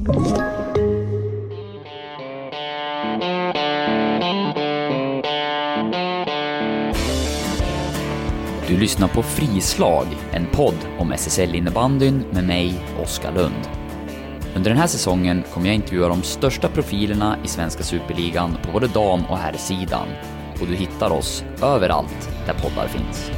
Du lyssnar på Frislag, en podd om SSL-innebandyn med mig, Oskar Lund. Under den här säsongen kommer jag intervjua de största profilerna i svenska superligan på både dam och herrsidan. Och du hittar oss överallt där poddar finns.